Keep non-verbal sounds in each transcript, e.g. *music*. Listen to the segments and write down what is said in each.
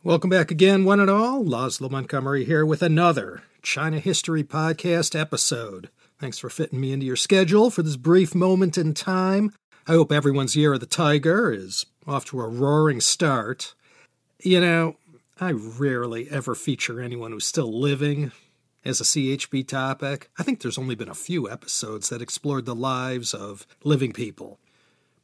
Welcome back again, one and all. Laszlo Montgomery here with another China History Podcast episode. Thanks for fitting me into your schedule for this brief moment in time. I hope everyone's Year of the Tiger is off to a roaring start. You know, I rarely ever feature anyone who's still living as a CHP topic. I think there's only been a few episodes that explored the lives of living people.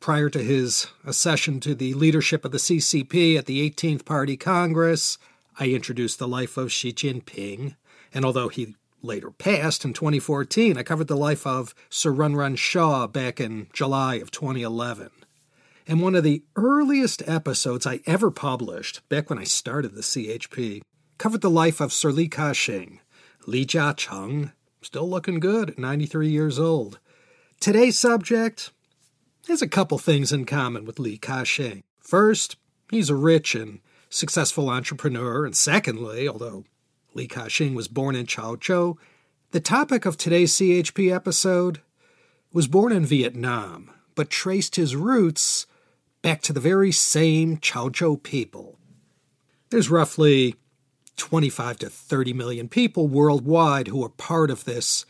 Prior to his accession to the leadership of the CCP at the 18th Party Congress, I introduced the life of Xi Jinping, and although he later passed in 2014, I covered the life of Sir Run Run Shaw back in July of 2011. And one of the earliest episodes I ever published, back when I started the CHP, covered the life of Sir Li Ka-shing, Li Jiaqing, still looking good at 93 years old. Today's subject has a couple things in common with Li Ka-shing. First, he's a rich and successful entrepreneur, and secondly, although Li Ka-shing was born in Chaozhou, the topic of today's CHP episode was born in Vietnam, but traced his roots back to the very same Chaozhou people. There's roughly 25 to 30 million people worldwide who are part of this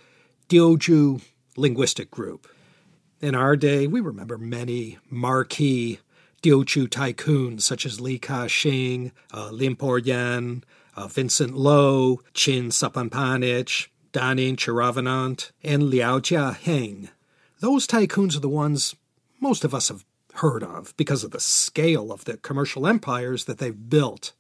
Teochew linguistic group. In our day, we remember many marquee Teochew tycoons such as Li Ka-shing, uh, Lim Por-yen, uh, Vincent Lo, Chin Sophonpanich, Dhanin Chearavanont, and Liao Jia-heng. Those tycoons are the ones most of us have heard of because of the scale of the commercial empires that they've built.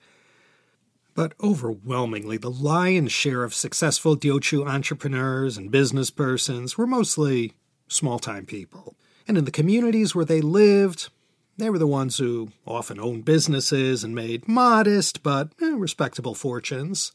But overwhelmingly, the lion's share of successful Teochew entrepreneurs and business persons were mostly small time people. And in the communities where they lived, they were the ones who often owned businesses and made modest but eh, respectable fortunes.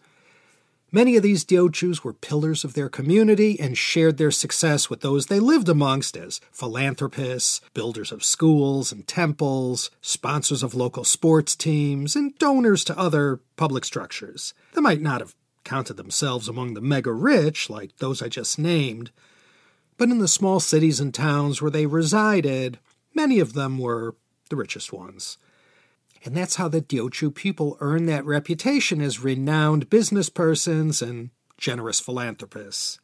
Many of these Teochews were pillars of their community and shared their success with those they lived amongst as philanthropists, builders of schools and temples, sponsors of local sports teams, and donors to other public structures. They might not have counted themselves among the mega rich like those I just named, but in the small cities and towns where they resided, many of them were the richest ones. And that's how the Teochew people earned that reputation as renowned business persons and generous philanthropists.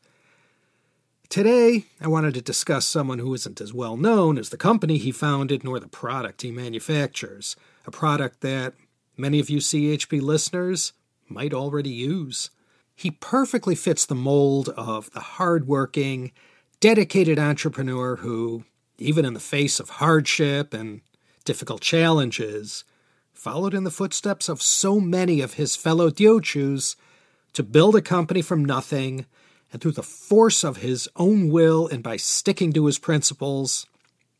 Today, I wanted to discuss someone who isn't as well known as the company he founded nor the product he manufactures, a product that many of you CHP listeners might already use. He perfectly fits the mold of the hardworking, dedicated entrepreneur who, even in the face of hardship and difficult challenges, followed in the footsteps of so many of his fellow Teochews to build a company from nothing, and through the force of his own will and by sticking to his principles,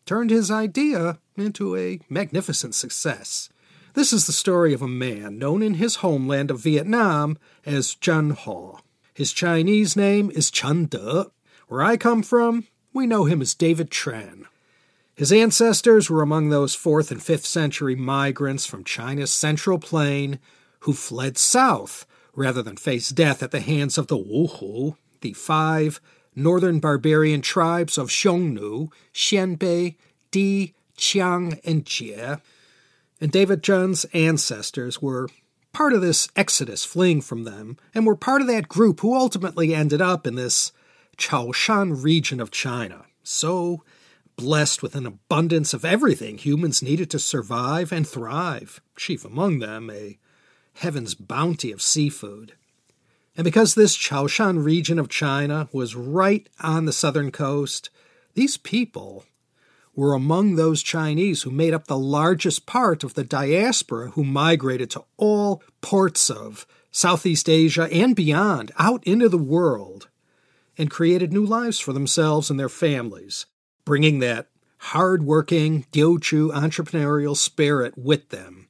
turned his idea into a magnificent success. This is the story of a man known in his homeland of Vietnam as Chun Ho. His Chinese name is Chun De. Where I come from, we know him as David Tran. His ancestors were among those 4th and 5th century migrants from China's central plain who fled south rather than face death at the hands of the Wuhu, the five northern barbarian tribes of Xiongnu, Xianbei, Di, Qiang, and Jie. And David Chun's ancestors were part of this exodus fleeing from them, and were part of that group who ultimately ended up in this Chaoshan region of China. So blessed with an abundance of everything humans needed to survive and thrive, chief among them a heaven's bounty of seafood. And because this Chaoshan region of China was right on the southern coast, these people were among those Chinese who made up the largest part of the diaspora who migrated to all ports of Southeast Asia and beyond, out into the world, and created new lives for themselves and their families, bringing that hard-working Teochew entrepreneurial spirit with them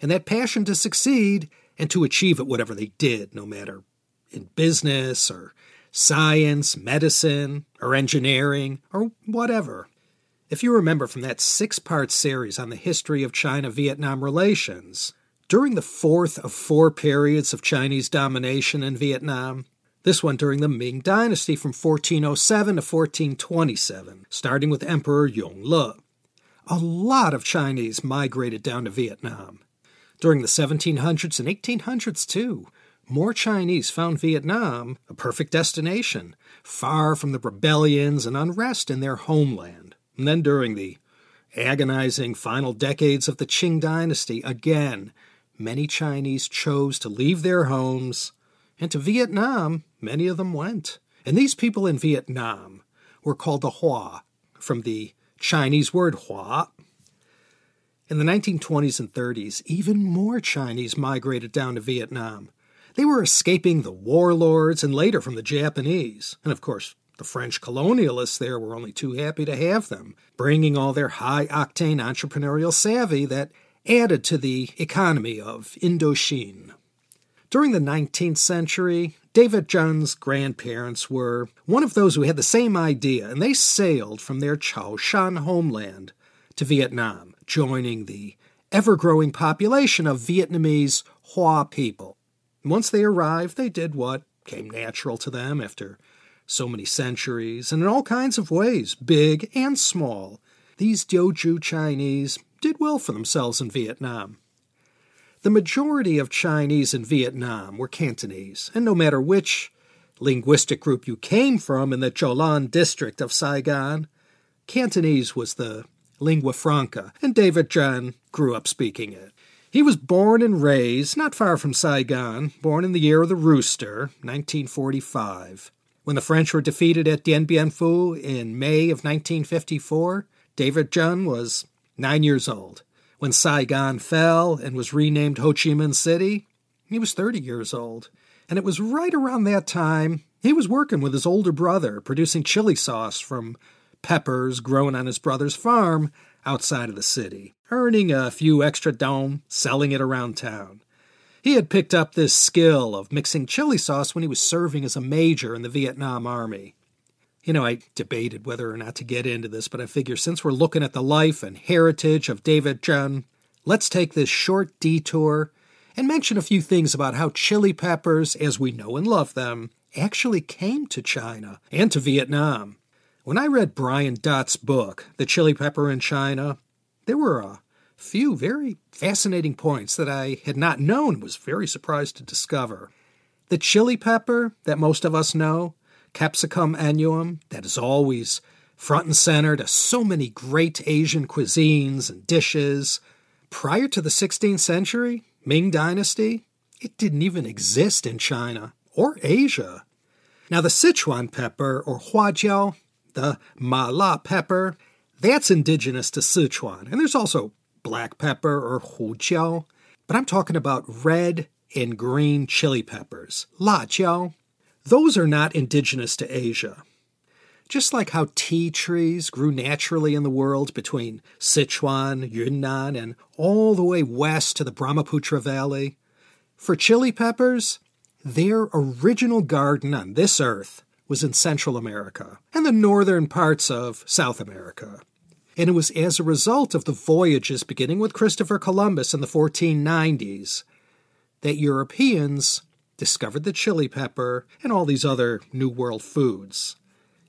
and that passion to succeed and to achieve at whatever they did, no matter in business or science, medicine, or engineering, or whatever. If you remember from that six part series on the history of China Vietnam relations, during the fourth of four periods of Chinese domination in Vietnam, this one during the Ming Dynasty from 1407 to 1427, starting with Emperor Yongle. A lot of Chinese migrated down to Vietnam. During the 1700s and 1800s, too, more Chinese found Vietnam a perfect destination, far from the rebellions and unrest in their homeland. And then during the agonizing final decades of the Qing dynasty, again, many Chinese chose to leave their homes, and to Vietnam, many of them went. And these people in Vietnam were called the Hua, from the Chinese word Hua. In the 1920s and 30s, even more Chinese migrated down to Vietnam. They were escaping the warlords and later from the Japanese. And of course, the French colonialists there were only too happy to have them, bringing all their high octane entrepreneurial savvy that added to the economy of Indochine. During the 19th century, David Zhen's grandparents were one of those who had the same idea, and they sailed from their Chaoshan homeland to Vietnam, joining the ever growing population of Vietnamese Hoa people. Once they arrived, they did what came natural to them after so many centuries, and in all kinds of ways, big and small. These Teochew Chinese did well for themselves in Vietnam. The majority of Chinese in Vietnam were Cantonese, and no matter which linguistic group you came from in the Cholon district of Saigon, Cantonese was the lingua franca, and David Zhen grew up speaking it. He was born and raised not far from Saigon, born in the year of the rooster, 1945. When the French were defeated at Dien Bien Phu in May of 1954, David Zhen was nine years old. When Saigon fell and was renamed Ho Chi Minh City, he was 30 years old. And it was right around that time he was working with his older brother, producing chili sauce from peppers grown on his brother's farm outside of the city, earning a few extra dong, selling it around town. He had picked up this skill of mixing chili sauce when he was serving as a major in the Vietnam Army. You know, I debated whether or not to get into this, but I figure since we're looking at the life and heritage of David Zhen, let's take this short detour and mention a few things about how chili peppers, as we know and love them, actually came to China and to Vietnam. When I read Brian Dott's book, The Chili Pepper in China, there were a few very fascinating points that I had not known and was very surprised to discover. The chili pepper that most of us know, Capsicum annuum, that is always front and center to so many great Asian cuisines and dishes. Prior to the 16th century, Ming Dynasty, it didn't even exist in China or Asia. Now, the Sichuan pepper, or huajiao, the mala pepper, that's indigenous to Sichuan. And there's also black pepper or hujiao, but I'm talking about red and green chili peppers, la jiao. Those are not indigenous to Asia. Just like how tea trees grew naturally in the world between Sichuan, Yunnan, and all the way west to the Brahmaputra Valley, for chili peppers, their original garden on this earth was in Central America and the northern parts of South America and it was as a result of the voyages beginning with Christopher Columbus in the 1490s that Europeans discovered the chili pepper and all these other New World foods.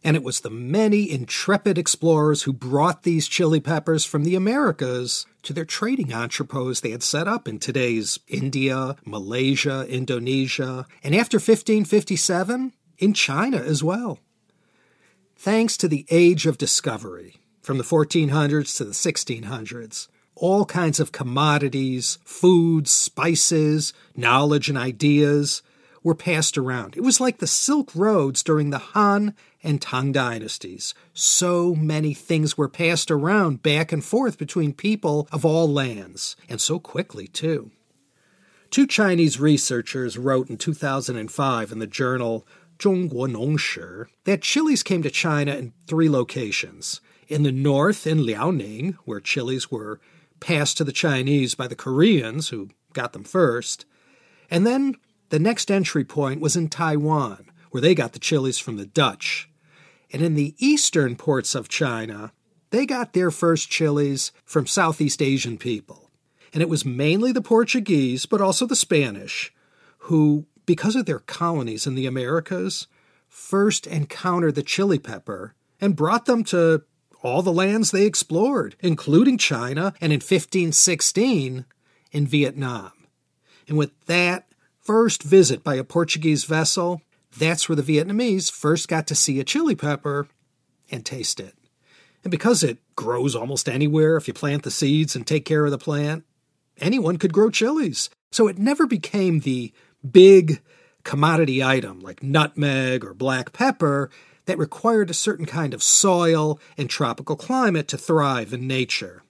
And it was the many intrepid explorers who brought these chili peppers from the Americas to their trading entrepôts they had set up in today's India, Malaysia, Indonesia, and after 1557, in China as well. Thanks to the age of discovery, from the 1400s to the 1600s. All kinds of commodities, foods, spices, knowledge, and ideas were passed around. It was like the Silk Roads during the Han and Tang dynasties. So many things were passed around back and forth between people of all lands, and so quickly, too. Two Chinese researchers wrote in 2005 in the journal Zhongguo Nongshi that chilies came to China in three locations in the north, in Liaoning, where chilies were passed to the Chinese by the Koreans, who got them first. And then the next entry point was in Taiwan, where they got the chilies from the Dutch. And in the eastern ports of China, they got their first chilies from Southeast Asian people. And it was mainly the Portuguese, but also the Spanish, who, because of their colonies in the Americas, first encountered the chili pepper and brought them to all the lands they explored, including China and in 1516 in Vietnam. And with that first visit by a Portuguese vessel, that's where the Vietnamese first got to see a chili pepper and taste it. And because it grows almost anywhere if you plant the seeds and take care of the plant, anyone could grow chilies. So it never became the big commodity item like nutmeg or black pepper that required a certain kind of soil and tropical climate to thrive in nature.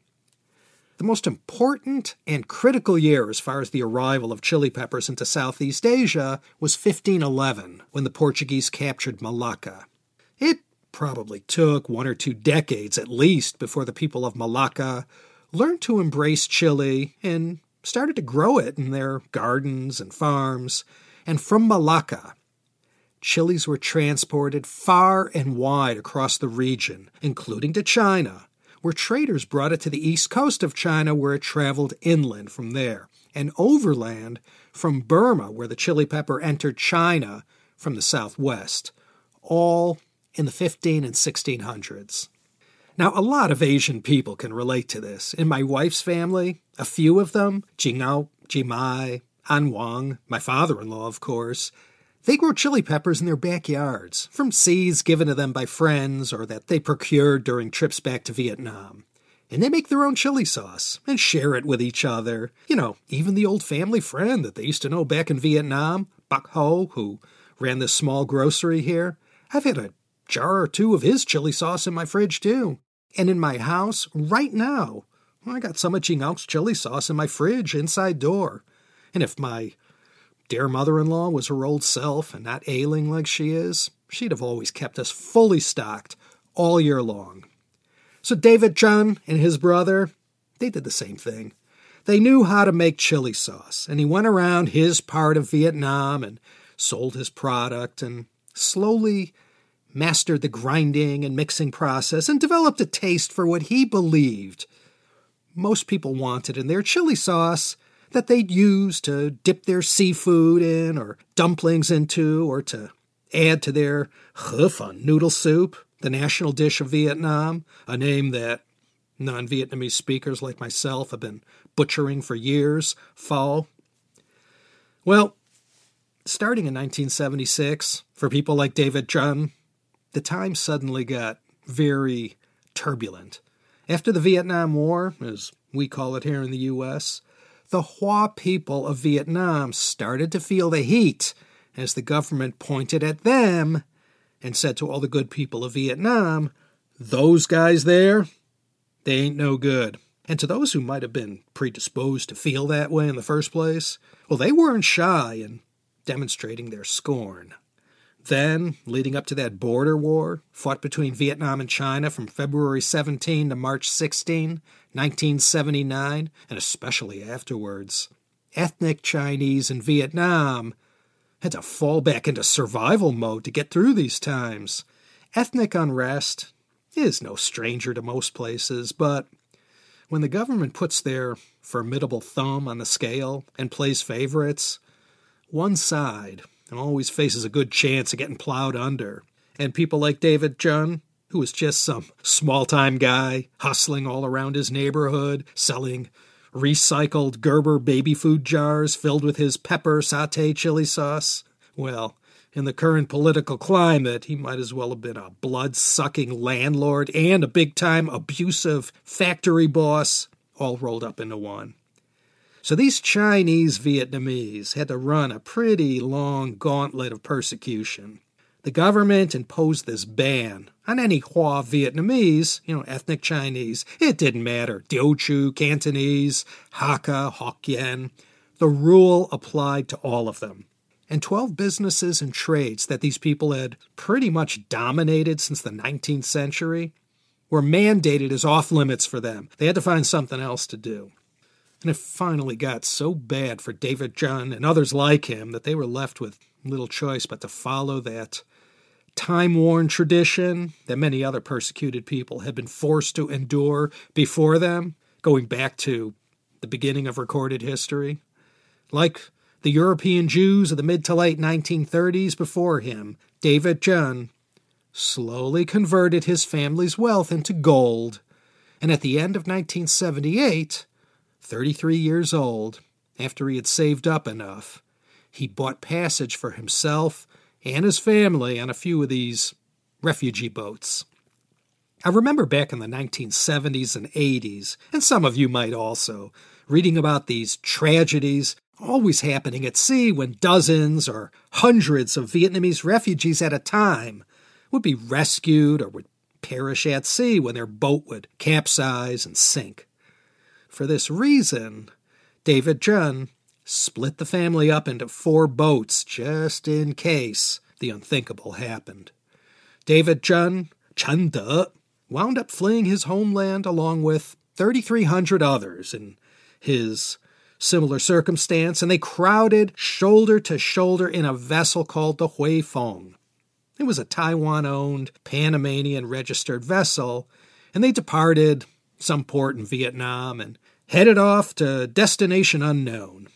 The most important and critical year as far as the arrival of chili peppers into Southeast Asia was 1511, when the Portuguese captured Malacca. It probably took one or two decades at least before the people of Malacca learned to embrace chili and started to grow it in their gardens and farms. And from Malacca, chilies were transported far and wide across the region, including to China, where traders brought it to the east coast of China, where it traveled inland from there, and overland from Burma, where the chili pepper entered China from the southwest, all in the 15 and 1600s. Now, a lot of Asian people can relate to this. In my wife's family, a few of them, Jingao, Jimai, An Wang, my father in law, of course, they grow chili peppers in their backyards, from seeds given to them by friends or that they procured during trips back to Vietnam. And they make their own chili sauce and share it with each other. You know, even the old family friend that they used to know back in Vietnam, Bak Ho, who ran this small grocery here. I've had a jar or two of his chili sauce in my fridge too. And in my house, right now, I got some of Jing'ao's chili sauce in my fridge inside door. And if my dear mother in law was her old self and not ailing like she is, she'd have always kept us fully stocked all year long. So David Chun and his brother, they did the same thing. They knew how to make chili sauce, and he went around his part of Vietnam and sold his product and slowly mastered the grinding and mixing process and developed a taste for what he believed most people wanted in their chili sauce that they'd use to dip their seafood in or dumplings into or to add to their fun noodle soup, the national dish of Vietnam, a name that non Vietnamese speakers like myself have been butchering for years, pho. Well, starting in 1976, for people like David Chun, the time suddenly got very turbulent. After the Vietnam War, as we call it here in the U.S., the Hua people of Vietnam started to feel the heat as the government pointed at them and said to all the good people of Vietnam, Those guys there, they ain't no good. And to those who might have been predisposed to feel that way in the first place, well, they weren't shy in demonstrating their scorn. Then, leading up to that border war fought between Vietnam and China from February 17 to March 16, 1979, and especially afterwards, ethnic Chinese in Vietnam had to fall back into survival mode to get through these times. Ethnic unrest is no stranger to most places, but when the government puts their formidable thumb on the scale and plays favorites, one side always faces a good chance of getting plowed under. And people like David Chun, who was just some small time guy hustling all around his neighborhood, selling recycled Gerber baby food jars filled with his pepper saute chili sauce. Well, in the current political climate, he might as well have been a blood sucking landlord and a big time abusive factory boss, all rolled up into one. So these Chinese Vietnamese had to run a pretty long gauntlet of persecution. The government imposed this ban on any Hua Vietnamese, you know, ethnic Chinese. It didn't matter. Teochew, Cantonese, Hakka, Hokkien. The rule applied to all of them. And 12 businesses and trades that these people had pretty much dominated since the 19th century, were mandated as off limits for them. They had to find something else to do. And it finally got so bad for David Jun and others like him that they were left with little choice but to follow that time worn tradition that many other persecuted people had been forced to endure before them, going back to the beginning of recorded history. Like the European Jews of the mid to late 1930s before him, David Jun slowly converted his family's wealth into gold, and at the end of 1978, 33 years old, after he had saved up enough, he bought passage for himself and his family on a few of these refugee boats. I remember back in the 1970s and 80s, and some of you might also, reading about these tragedies always happening at sea when dozens or hundreds of Vietnamese refugees at a time would be rescued or would perish at sea when their boat would capsize and sink. For this reason, David Jun split the family up into four boats just in case the unthinkable happened. David Chun De, wound up fleeing his homeland along with 3,300 others in his similar circumstance, and they crowded shoulder to shoulder in a vessel called the Hui Fong. It was a Taiwan owned Panamanian registered vessel, and they departed some port in Vietnam and headed off to destination unknown.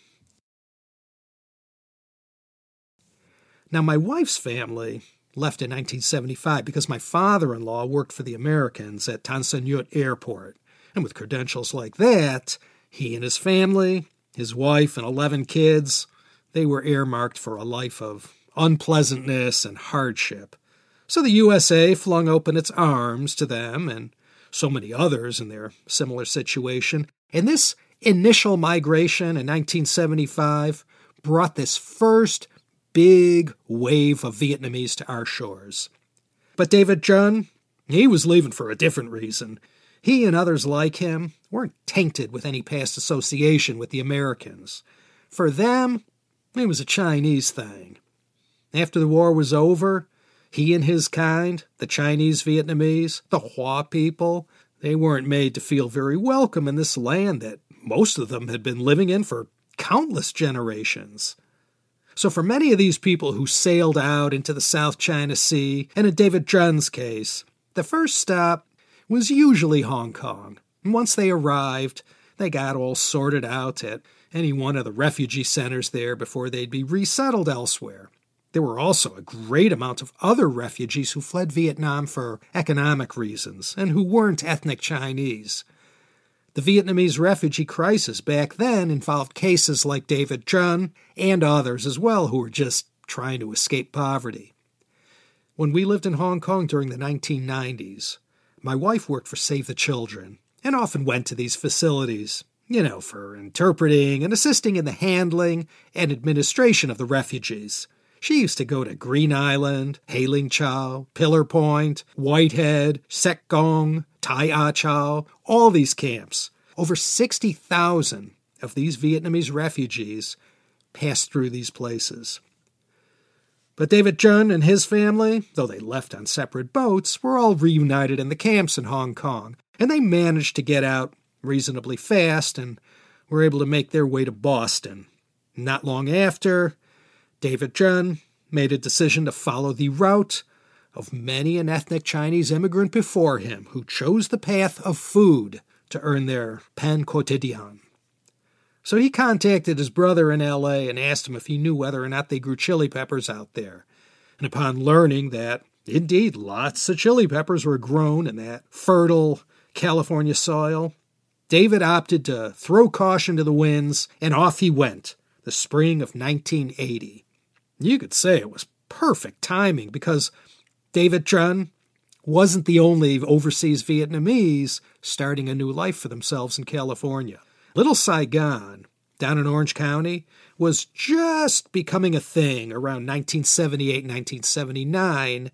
Now, my wife's family left in 1975 because my father in law worked for the Americans at Tan Son Nhut Airport. And with credentials like that, he and his family, his wife, and 11 kids, they were earmarked for a life of unpleasantness and hardship. So the USA flung open its arms to them and so many others in their similar situation. And this initial migration in 1975 brought this first big wave of Vietnamese to our shores. But David Jun, he was leaving for a different reason. He and others like him weren't tainted with any past association with the Americans. For them, it was a Chinese thing. After the war was over, he and his kind, the Chinese Vietnamese, the Hua people, they weren't made to feel very welcome in this land that most of them had been living in for countless generations. So, for many of these people who sailed out into the South China Sea, and in David Jun's case, the first stop was usually Hong Kong. And once they arrived, they got all sorted out at any one of the refugee centers there before they'd be resettled elsewhere. There were also a great amount of other refugees who fled Vietnam for economic reasons and who weren't ethnic Chinese. The Vietnamese refugee crisis back then involved cases like David Jun and others as well who were just trying to escape poverty. When we lived in Hong Kong during the 1990s, my wife worked for Save the Children and often went to these facilities, you know, for interpreting and assisting in the handling and administration of the refugees. She used to go to Green Island, Hei Ling Chau, Pillar Point, Whitehead, Sek Gong, Tai A ah Chau, all these camps. Over 60,000 of these Vietnamese refugees passed through these places. But David Jun and his family, though they left on separate boats, were all reunited in the camps in Hong Kong, and they managed to get out reasonably fast and were able to make their way to Boston. Not long after, David Jun made a decision to follow the route of many an ethnic Chinese immigrant before him who chose the path of food to earn their pain quotidien. So he contacted his brother in LA and asked him if he knew whether or not they grew chili peppers out there. And upon learning that, indeed, lots of chili peppers were grown in that fertile California soil, David opted to throw caution to the winds, and off he went, the spring of 1980. You could say it was perfect timing because David Jun wasn't the only overseas Vietnamese starting a new life for themselves in California. Little Saigon, down in Orange County, was just becoming a thing around 1978 1979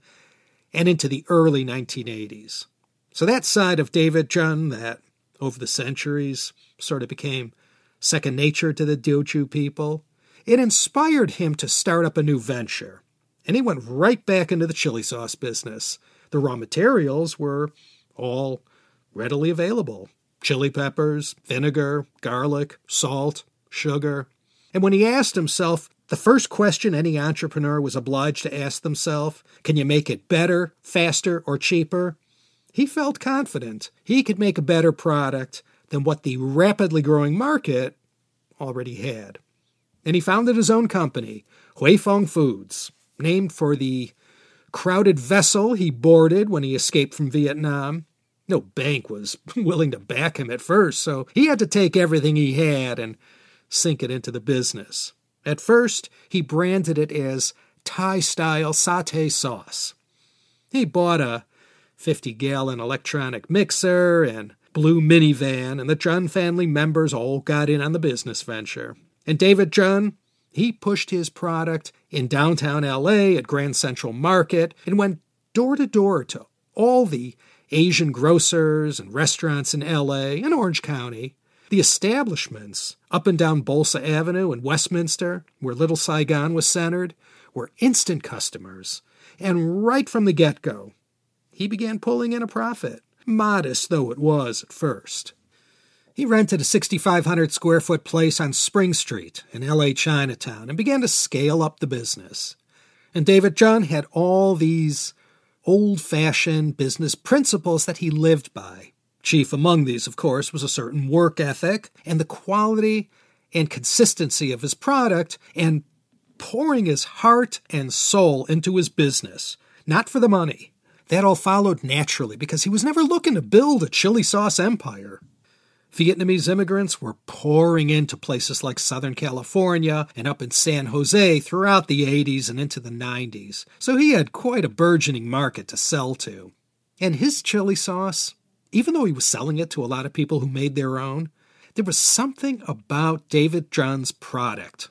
and into the early 1980s. So that side of David Jun that over the centuries sort of became second nature to the Teochew people, it inspired him to start up a new venture and he went right back into the chili sauce business. The raw materials were all readily available chili peppers, vinegar, garlic, salt, sugar. And when he asked himself, the first question any entrepreneur was obliged to ask themselves can you make it better, faster, or cheaper? He felt confident he could make a better product than what the rapidly growing market already had. And he founded his own company, Huifeng Foods, named for the crowded vessel he boarded when he escaped from Vietnam. No bank was *laughs* willing to back him at first, so he had to take everything he had and sink it into the business. At first, he branded it as Thai style satay sauce. He bought a 50 gallon electronic mixer and blue minivan, and the Jun family members all got in on the business venture. And David Jun, he pushed his product in downtown LA at Grand Central Market and went door to door to all the Asian grocers and restaurants in LA and Orange County the establishments up and down Bolsa Avenue in Westminster, where Little Saigon was centered, were instant customers. And right from the get go, he began pulling in a profit, modest though it was at first. He rented a 6,500 square foot place on Spring Street in LA Chinatown and began to scale up the business. And David John had all these old fashioned business principles that he lived by. Chief among these, of course, was a certain work ethic and the quality and consistency of his product and pouring his heart and soul into his business, not for the money. That all followed naturally because he was never looking to build a chili sauce empire. Vietnamese immigrants were pouring into places like Southern California and up in San Jose throughout the 80s and into the 90s, so he had quite a burgeoning market to sell to. And his chili sauce even though he was selling it to a lot of people who made their own, there was something about David John's product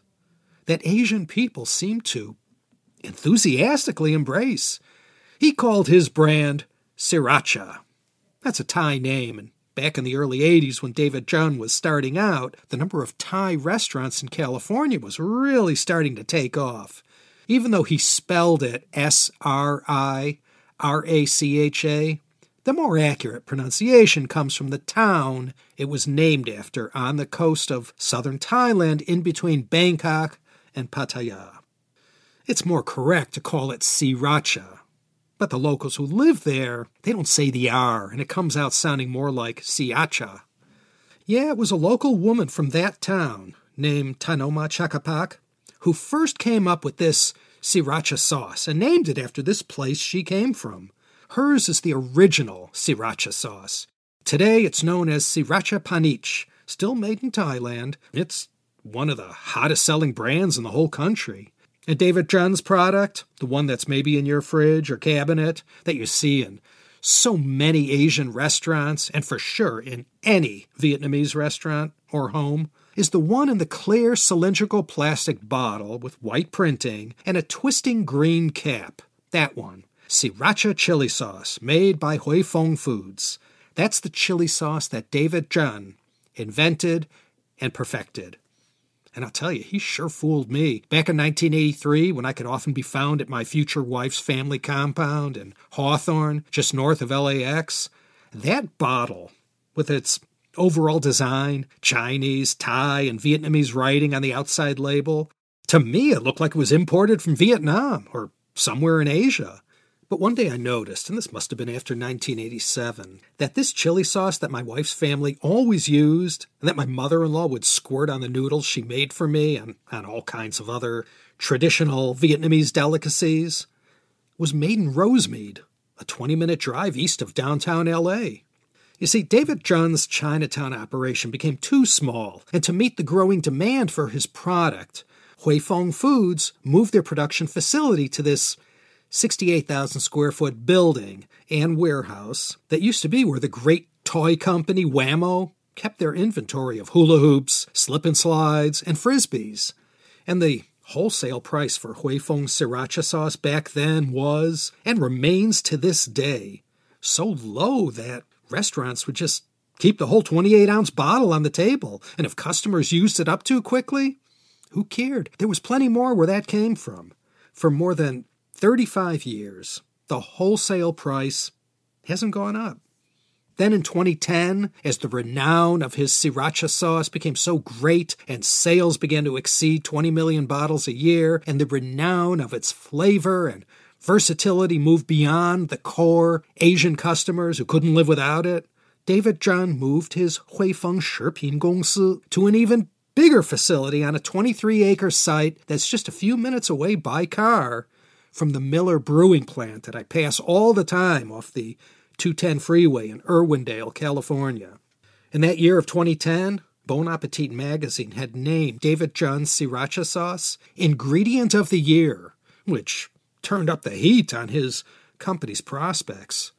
that Asian people seemed to enthusiastically embrace. He called his brand Sriracha. That's a Thai name, and back in the early 80s when David Chun was starting out, the number of Thai restaurants in California was really starting to take off. Even though he spelled it S R I R A C H A, the more accurate pronunciation comes from the town it was named after on the coast of southern Thailand in between Bangkok and Pattaya. It's more correct to call it Sriracha, but the locals who live there, they don't say the R, and it comes out sounding more like Siacha. Yeah, it was a local woman from that town named Thanom Chakkapak who first came up with this Sriracha sauce and named it after this place she came from. Hers is the original sriracha sauce. Today it's known as Sriraja Panich, still made in Thailand. It's one of the hottest selling brands in the whole country. And David Chun's product, the one that's maybe in your fridge or cabinet, that you see in so many Asian restaurants, and for sure in any Vietnamese restaurant or home, is the one in the clear cylindrical plastic bottle with white printing and a twisting green cap. That one. Sriracha chili sauce made by Huifeng Foods. That's the chili sauce that David Chun invented and perfected. And I'll tell you, he sure fooled me. Back in 1983, when I could often be found at my future wife's family compound in Hawthorne, just north of LAX, that bottle, with its overall design, Chinese, Thai, and Vietnamese writing on the outside label, to me it looked like it was imported from Vietnam or somewhere in Asia. But one day I noticed, and this must have been after 1987, that this chili sauce that my wife's family always used, and that my mother in law would squirt on the noodles she made for me and on all kinds of other traditional Vietnamese delicacies, was made in Rosemead, a 20 minute drive east of downtown LA. You see, David Chun's Chinatown operation became too small, and to meet the growing demand for his product, Huifeng Foods moved their production facility to this 68,000 square foot building and warehouse that used to be where the great toy company Wham-O kept their inventory of hula hoops, slip and slides, and frisbees. And the wholesale price for Huifeng sriracha sauce back then was, and remains to this day, so low that restaurants would just keep the whole 28 ounce bottle on the table. And if customers used it up too quickly, who cared? There was plenty more where that came from. For more than 35 years, the wholesale price hasn't gone up. Then in 2010, as the renown of his sriracha sauce became so great and sales began to exceed 20 million bottles a year, and the renown of its flavor and versatility moved beyond the core Asian customers who couldn't live without it, David John moved his Huifeng Shiping Gongsi to an even bigger facility on a 23 acre site that's just a few minutes away by car from the Miller Brewing Plant that I pass all the time off the 210 freeway in Irwindale, California. In that year of 2010, Bon Appetit magazine had named David John's sriracha sauce ingredient of the year, which turned up the heat on his company's prospects.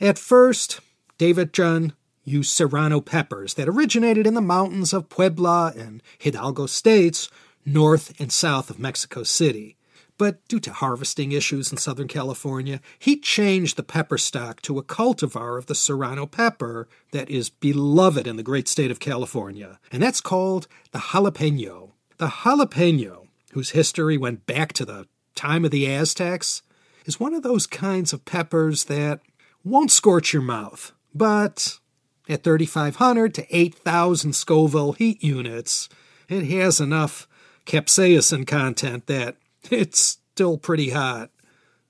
At first, David John used serrano peppers that originated in the mountains of Puebla and Hidalgo states north and south of Mexico City. But due to harvesting issues in Southern California, he changed the pepper stock to a cultivar of the serrano pepper that is beloved in the great state of California, and that's called the jalapeno. The jalapeno, whose history went back to the time of the Aztecs, is one of those kinds of peppers that won't scorch your mouth, but at 3,500 to 8,000 Scoville heat units, it has enough capsaicin content that it's still pretty hot.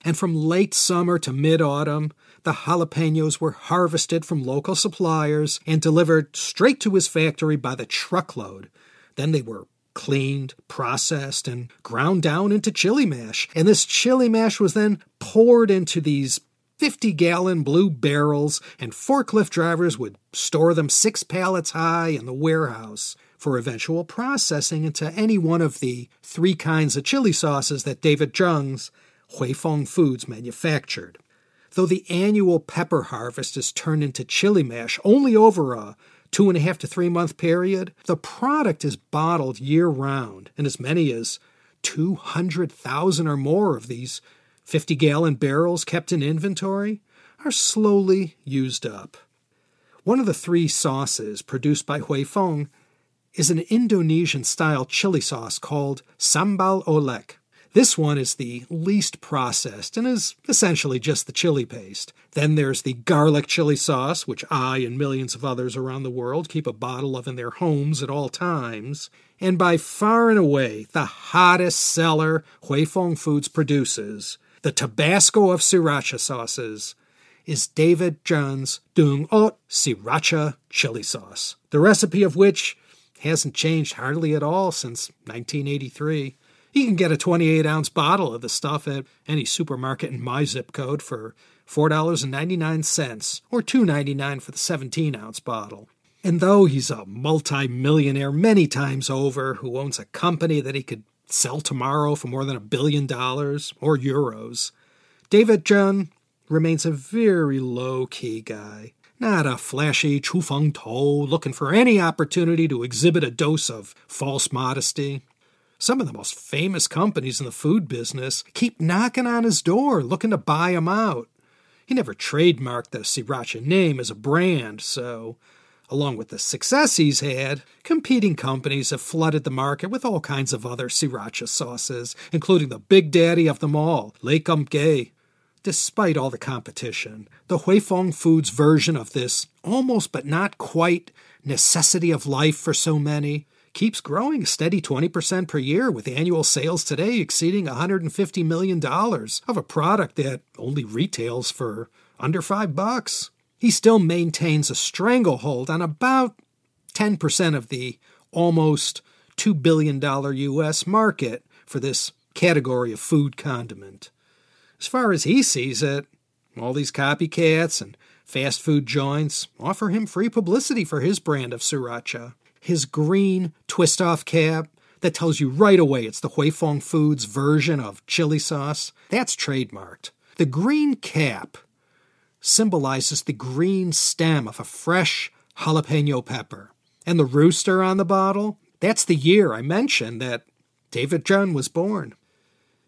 And from late summer to mid autumn, the jalapenos were harvested from local suppliers and delivered straight to his factory by the truckload. Then they were cleaned, processed, and ground down into chili mash. And this chili mash was then poured into these 50 gallon blue barrels, and forklift drivers would store them six pallets high in the warehouse for eventual processing into any one of the three kinds of chili sauces that David Zhang's Huifeng Foods manufactured. Though the annual pepper harvest is turned into chili mash only over a two and a half to three month period, the product is bottled year round, and as many as 200,000 or more of these 50 gallon barrels kept in inventory are slowly used up. One of the three sauces produced by Huifeng is an Indonesian style chili sauce called sambal oelek. This one is the least processed and is essentially just the chili paste. Then there's the garlic chili sauce, which I and millions of others around the world keep a bottle of in their homes at all times. And by far and away, the hottest seller Huifeng Foods produces, the Tabasco of sriracha sauces, is David Zhan's Tương Ớt Sriracha Chili Sauce, the recipe of which hasn't changed hardly at all since 1983. You can get a 28 ounce bottle of the stuff at any supermarket in my zip code for $4.99 or $2.99 for the 17 ounce bottle. And though he's a multi-millionaire many times over who owns a company that he could sell tomorrow for more than a billion dollars or euros, David Zhan remains a very low key guy not a flashy Chu Feng Tou looking for any opportunity to exhibit a dose of false modesty. Some of the most famous companies in the food business keep knocking on his door looking to buy him out. He never trademarked the Sriracha name as a brand, so, along with the success he's had, competing companies have flooded the market with all kinds of other Sriracha sauces, including the big daddy of them all, Lee Kum Kee, Despite all the competition, the Huifeng Foods version of this almost but not quite necessity of life for so many keeps growing a steady 20% per year with annual sales today exceeding $150 million of a product that only retails for under 5 bucks. He still maintains a stranglehold on about 10% of the almost $2 billion US market for this category of food condiment. As far as he sees it, all these copycats and fast food joints offer him free publicity for his brand of sriracha. His green twist off cap that tells you right away it's the Huifeng Foods version of chili sauce, that's trademarked. The green cap symbolizes the green stem of a fresh jalapeno pepper. And the rooster on the bottle, that's the year I mentioned that David Zhan was born.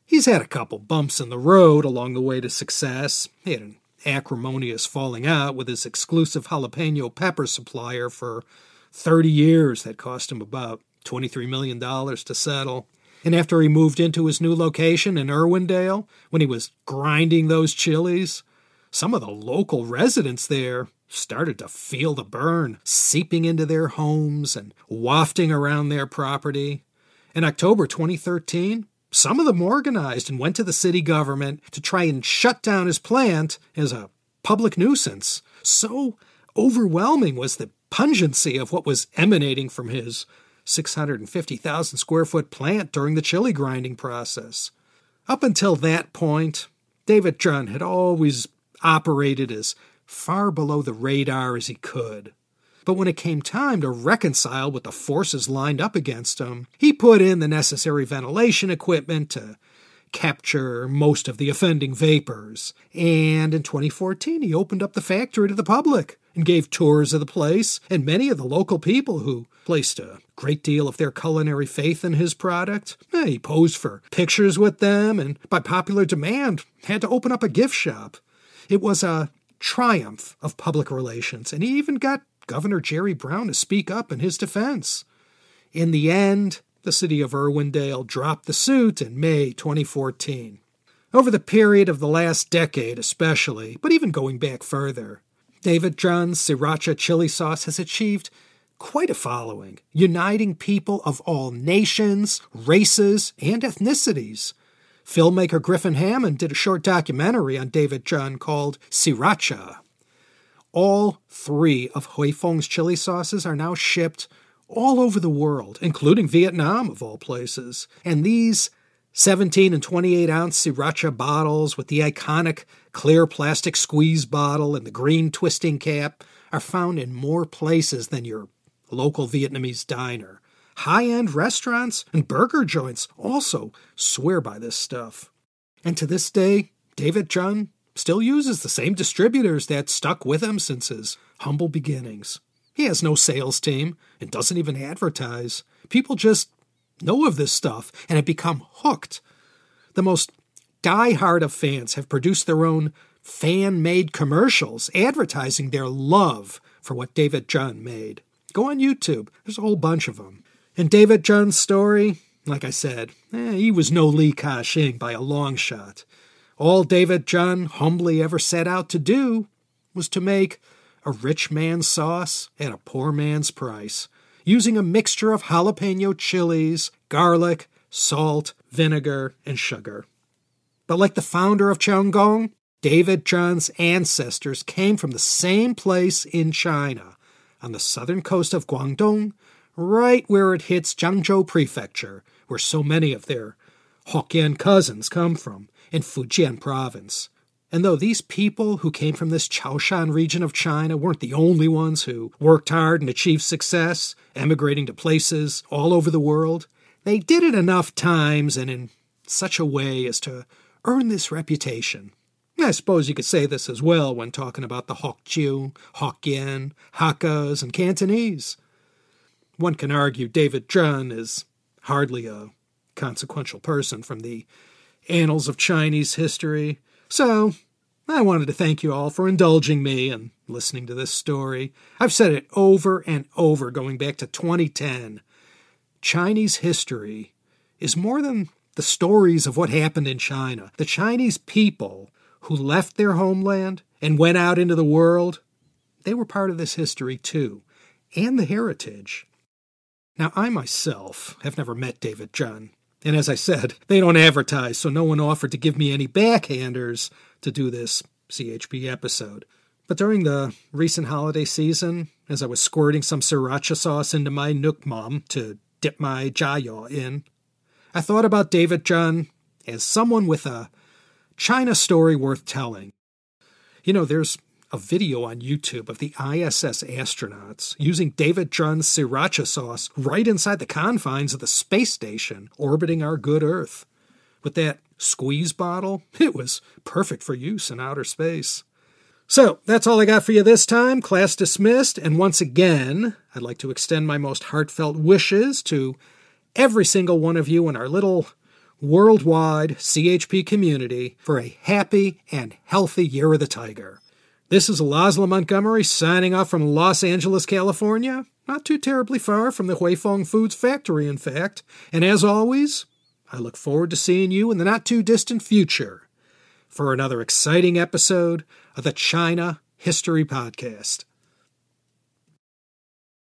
He's had a couple bumps in the road along the way to success. He had an acrimonious falling out with his exclusive jalapeno pepper supplier for 30 years that cost him about $23 million to settle. And after he moved into his new location in Irwindale, when he was grinding those chilies, some of the local residents there started to feel the burn seeping into their homes and wafting around their property. In October 2013, some of them organized and went to the city government to try and shut down his plant as a public nuisance. So overwhelming was the pungency of what was emanating from his 650,000 square foot plant during the chili grinding process. Up until that point, David Tran had always operated as far below the radar as he could. But when it came time to reconcile with the forces lined up against him, he put in the necessary ventilation equipment to capture most of the offending vapors. And in 2014, he opened up the factory to the public and gave tours of the place, and many of the local people who placed a great deal of their culinary faith in his product. He posed for pictures with them, and by popular demand, had to open up a gift shop. It was a triumph of public relations, and he even got Governor Jerry Brown to speak up in his defense. In the end, the city of Irwindale dropped the suit in May 2014. Over the period of the last decade, especially, but even going back further, David Tran's Sriracha chili sauce has achieved quite a following, uniting people of all nations, races, and ethnicities. Filmmaker Griffin Hammond did a short documentary on David Tran called Sriracha. All three of Huy Fong's chili sauces are now shipped all over the world, including Vietnam, of all places. And these 17 and 28 ounce sriracha bottles with the iconic clear plastic squeeze bottle and the green twisting cap are found in more places than your local Vietnamese diner. High end restaurants and burger joints also swear by this stuff. And to this day, David Tran still uses the same distributors that stuck with him since his humble beginnings. He has no sales team and doesn't even advertise. People just know of this stuff and have become hooked. The most die-hard of fans have produced their own fan made commercials advertising their love for what David Tran made. Go on YouTube, there's a whole bunch of them. And David Tran's story, like I said, eh, he was no Li Ka-shing by a long shot. All David Tran humbly ever set out to do was to make a rich man's sauce at a poor man's price, using a mixture of jalapeno chilies, garlic, salt, vinegar, and sugar. But like the founder of Gong, David Tran's ancestors came from the same place in China, on the southern coast of Guangdong, right where it hits Zhangzhou Prefecture, where so many of their Hokkien cousins come from, in Fujian Province. And though these people who came from this Chaoshan region of China weren't the only ones who worked hard and achieved success, emigrating to places all over the world, they did it enough times and in such a way as to earn this reputation. I suppose you could say this as well when talking about the Hokjiu, Hokkien, Hakkas, and Cantonese. One can argue David Tran is hardly a consequential person from the annals of Chinese history, so, I wanted to thank you all for indulging me and listening to this story. I've said it over and over going back to 2010. Chinese history is more than the stories of what happened in China. The Chinese people who left their homeland and went out into the world, they were part of this history too, and the heritage. Now, I myself have never met David Tran, and as I said, they don't advertise, so no one offered to give me any backhanders to do this CHP episode. But during the recent holiday season, as I was squirting some sriracha sauce into my nuoc mam to dip my jiao in, I thought about David Tran as someone with a China story worth telling. You know, there's a video on YouTube of the ISS astronauts using David Tran's sriracha sauce right inside the confines of the space station orbiting our good Earth. With that squeeze bottle, *laughs* it was perfect for use in outer space. So, that's all I got for you this time. Class dismissed. And once again, I'd like to extend my most heartfelt wishes to every single one of you in our little worldwide CHP community for a happy and healthy Year of the Tiger. This is Laszlo Montgomery signing off from Los Angeles, California. Not too terribly far from the Huy Fong Foods factory, in fact. And as always, I look forward to seeing you in the not too distant future for another exciting episode of the China History Podcast.